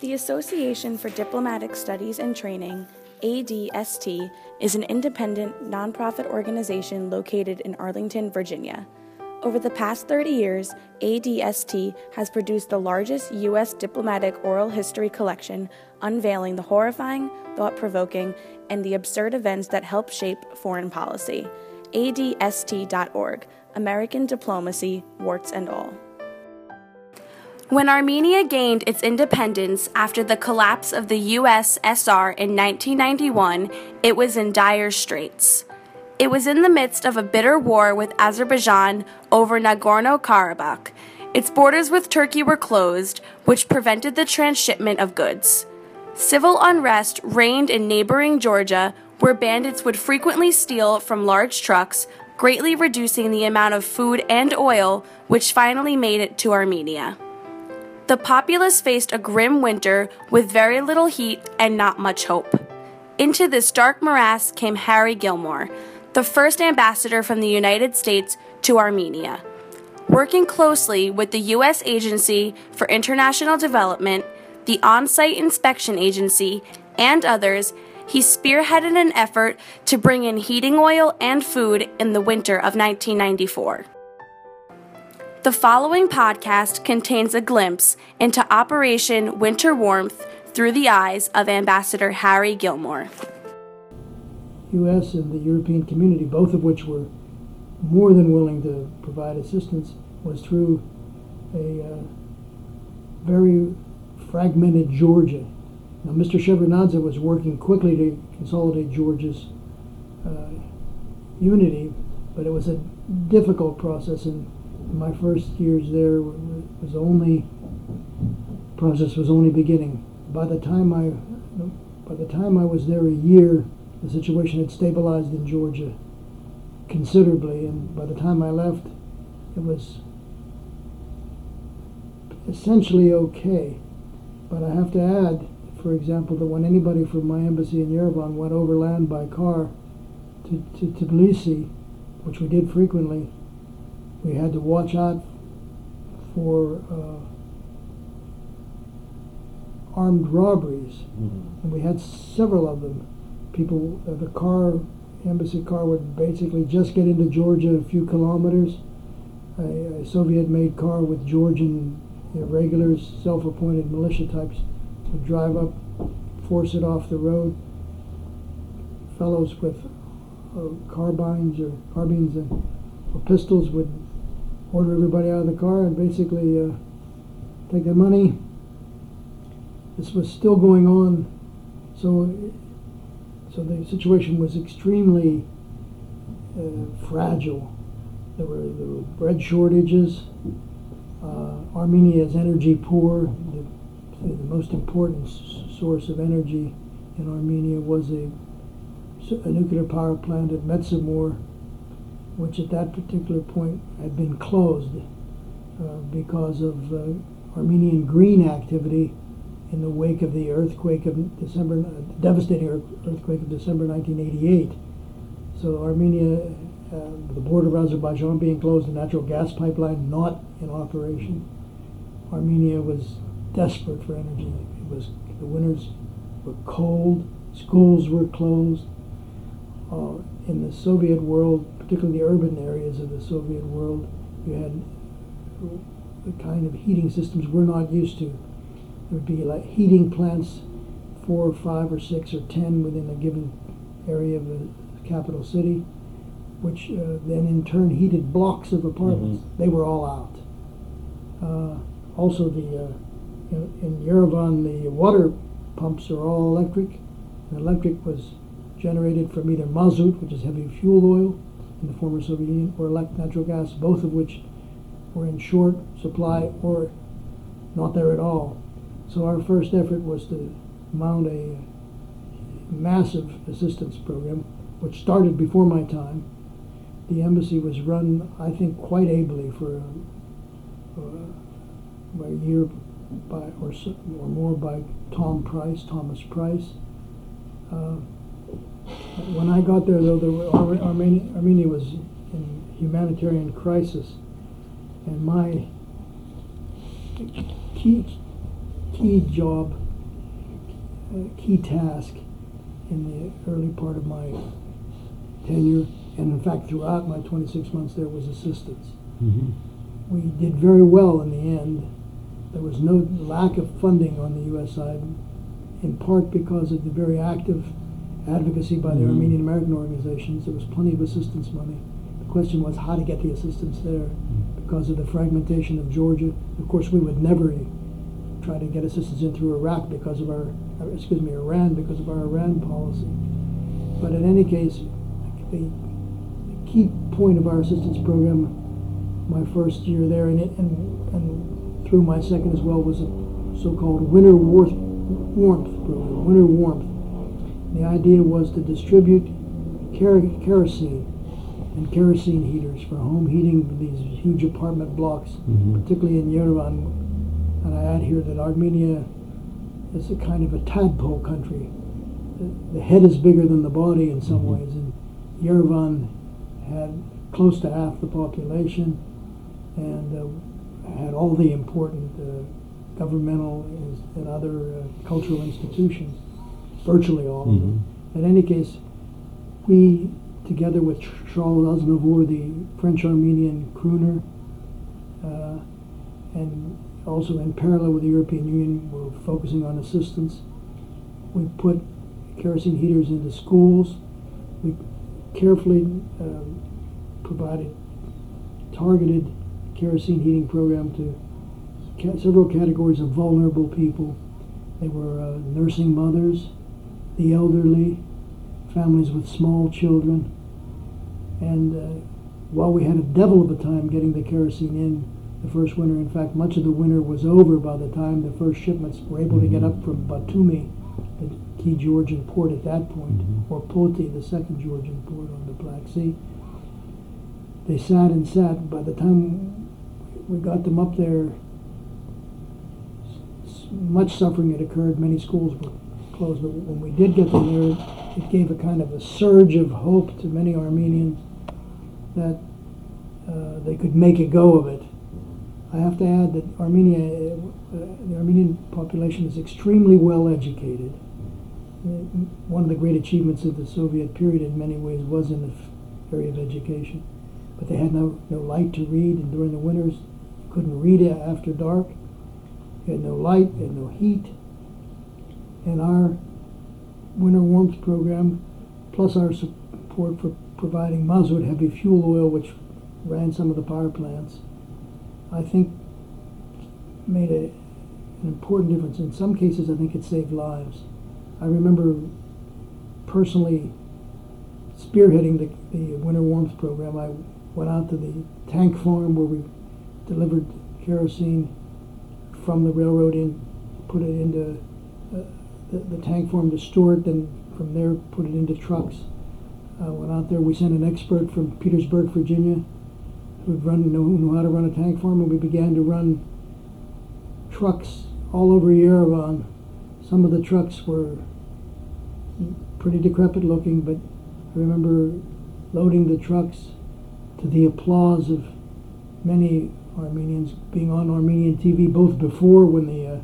The Association for Diplomatic Studies and Training, ADST, is an independent nonprofit organization located in Arlington, Virginia. Over the past 30 years, ADST has produced the largest U.S. diplomatic oral history collection, unveiling the horrifying, thought provoking, and the absurd events that help shape foreign policy. ADST.org, American Diplomacy, Warts and All. When Armenia gained its independence after the collapse of the USSR in 1991, it was in dire straits. It was in the midst of a bitter war with Azerbaijan over Nagorno Karabakh. Its borders with Turkey were closed, which prevented the transshipment of goods. Civil unrest reigned in neighboring Georgia, where bandits would frequently steal from large trucks, greatly reducing the amount of food and oil which finally made it to Armenia. The populace faced a grim winter with very little heat and not much hope. Into this dark morass came Harry Gilmore, the first ambassador from the United States to Armenia. Working closely with the U.S. Agency for International Development, the On Site Inspection Agency, and others, he spearheaded an effort to bring in heating oil and food in the winter of 1994. The following podcast contains a glimpse into Operation Winter Warmth through the eyes of Ambassador Harry Gilmore. U.S. and the European community, both of which were more than willing to provide assistance, was through a uh, very fragmented Georgia. Now, Mr. Shevardnadze was working quickly to consolidate Georgia's uh, unity, but it was a difficult process, and my first years there was only process was only beginning. By the time I by the time I was there a year, the situation had stabilized in Georgia considerably, and by the time I left, it was essentially okay. But I have to add, for example, that when anybody from my embassy in Yerevan went overland by car to, to Tbilisi, which we did frequently, we had to watch out for uh, armed robberies, Mm-hmm. and we had several of them. People, uh, the car, embassy car, would basically just get into Georgia a few kilometers. A, a Soviet-made car with Georgian irregulars, self-appointed militia types, would drive up, force it off the road. Fellows with uh, carbines or carbines and or pistols would order everybody out of the car and basically uh, take their money. This was still going on, so so the situation was extremely uh, fragile. There were, there were bread shortages. Uh, Armenia is energy poor. The, the most important s- source of energy in Armenia was a, a nuclear power plant at Metsamor, which at that particular point had been closed uh, because of uh, Armenian green activity in the wake of the earthquake of December, uh, devastating earthquake of December 1988. So Armenia, uh, the border of Azerbaijan being closed, the natural gas pipeline not in operation. Armenia was desperate for energy. It was the winters were cold, schools were closed. Uh, in the Soviet world, particularly the urban areas of the Soviet world, you had the kind of heating systems we're not used to. There would be like heating plants, four or five or six or ten within a given area of the capital city, which uh, then in turn heated blocks of apartments. They were all out. Uh, also, the uh, in, in Yerevan, the water pumps are all electric. The electric was generated from either mazout, which is heavy fuel oil in the former Soviet Union, or elect natural gas, both of which were in short supply or not there at all. So our first effort was to mount a massive assistance program, which started before my time. The embassy was run, I think, quite ably for uh, a year by or, so, or more by Tom Price, Thomas Price. Uh, when I got there, though, there were, Ar- Armenia, Armenia was in humanitarian crisis, and my key key job key task in the early part of my tenure, and in fact throughout my 26 months there was assistance. Mm-hmm. We did very well in the end. There was no lack of funding on the U.S. side, in part because of the very active advocacy by the Mhm. Armenian American organizations. There was plenty of assistance money. The question was how to get the assistance there because of the fragmentation of Georgia. Of course, we would never try to get assistance in through Iraq because of our, excuse me, Iran because of our Iran policy. But in any case, the, the key point of our assistance program, my first year there, and, it, and, and through my second as well, was a so-called winter warmth program, winter warmth. The idea was to distribute kerosene and kerosene heaters for home heating in these huge apartment blocks, Mhm. particularly in Yerevan. And I add here that Armenia is a kind of a tadpole country. The- The head is bigger than the body in some Mhm. ways, and Yerevan had close to half the population and uh, had all the important uh, governmental and- and other uh, cultural institutions, virtually all of them. In any case, we, together with Charles Aznavour, the French-Armenian crooner, uh, and also in parallel with the European Union, were focusing on assistance. We put kerosene heaters into schools. We carefully um, provided targeted kerosene heating program to ca- several categories of vulnerable people. They were uh, nursing mothers, the elderly, families with small children. And uh, while we had a devil of a time getting the kerosene in the first winter, in fact, much of the winter was over by the time the first shipments were able to get up from Batumi, the key Georgian port at that point, Mhm. or Poti, the second Georgian port on the Black Sea. They sat and sat. By the time we got them up there, much suffering had occurred. Many schools were closed, but when we did get them there, it gave a kind of a surge of hope to many Armenians that uh, they could make a go of it. I have to add that Armenia, uh, the Armenian population is extremely well educated. Uh, One of the great achievements of the Soviet period, in many ways, was in the area of education. But they had no, no light to read, and during the winters, couldn't read after dark. You had no light, you had no heat. And our winter warmth program, plus our support for providing mazut, heavy fuel oil, which ran some of the power plants, I think made a, an important difference. In some cases, I think it saved lives. I remember personally spearheading the, the winter warmth program. I went out to the tank farm where we delivered kerosene from the railroad in, put it into uh, the, the tank farm to store it, then from there put it into trucks. Uh, went out there. We sent an expert from Petersburg, Virginia, who'd run knew, knew how to run a tank farm, and we began to run trucks all over Yerevan. Some of the trucks were pretty decrepit looking, but I remember loading the trucks to the applause of many Armenians being on Armenian TV, both before when the uh,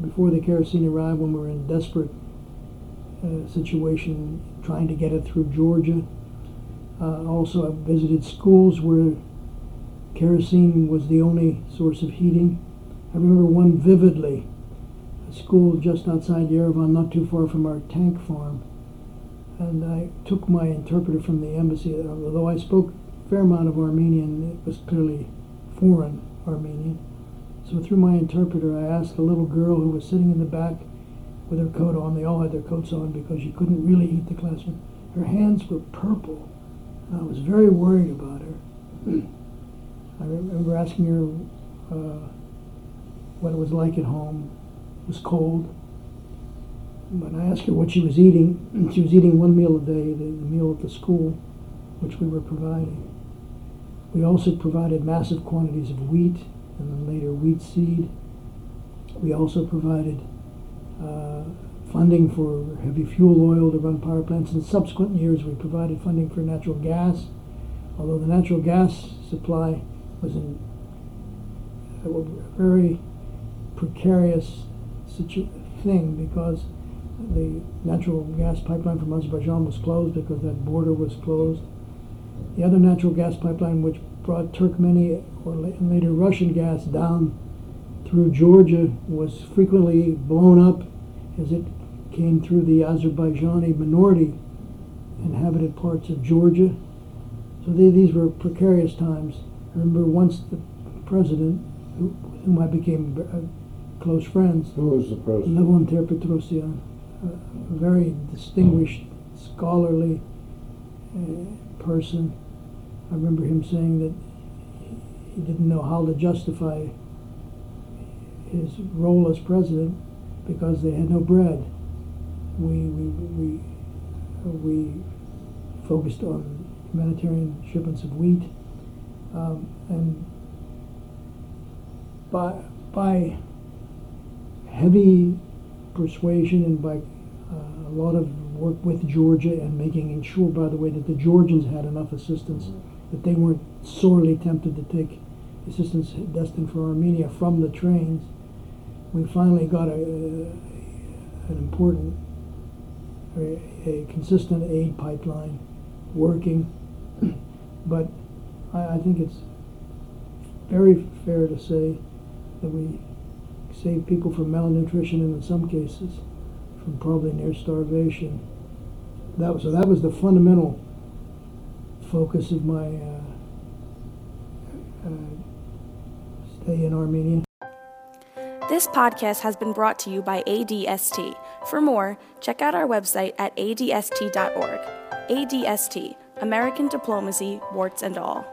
before the kerosene arrived, when we were in a desperate uh, situation trying to get it through Georgia. Uh, also, I visited schools where kerosene was the only source of heating. I remember one vividly, a school just outside Yerevan, not too far from our tank farm. And I took my interpreter from the embassy, although I spoke a fair amount of Armenian, it was clearly foreign Armenian. So through my interpreter, I asked a little girl who was sitting in the back with her coat on. They all had their coats on because you couldn't really heat the classroom. Her hands were purple. I was very worried about her. I remember asking her uh, what it was like at home. It was cold. When I asked her what she was eating, she was eating one meal a day, the, the meal at the school, which we were providing. We also provided massive quantities of wheat and then later wheat seed. We also provided uh, funding for heavy fuel oil to run power plants. In subsequent years, we provided funding for natural gas, although the natural gas supply was in a very precarious situ- thing because the natural gas pipeline from Azerbaijan was closed because that border was closed. The other natural gas pipeline, which brought Turkmeni or later Russian gas down through Georgia, was frequently blown up as it came through the Azerbaijani minority inhabited parts of Georgia. So they, these were precarious times. I remember once the president, who, whom I became uh, close friends, Who was the president? Levon Ter-Petrosyan, a a very distinguished, scholarly uh, person. I remember him saying that he didn't know how to justify his role as president because they had no bread. We we we we focused on humanitarian shipments of wheat, um, and by by heavy persuasion and by uh, a lot of work with Georgia and making sure, by the way, that the Georgians had enough assistance, that they weren't sorely tempted to take assistance destined for Armenia from the trains. We finally got a, an important, a, a consistent aid pipeline working, but I, I think it's very fair to say that we save people from malnutrition and in some cases from probably near starvation. That was, so that was the fundamental focus of my uh, uh, stay in Armenia. This podcast has been brought to you by ADST. For more, check out our website at adst.org. ADST, American Diplomacy, warts and all.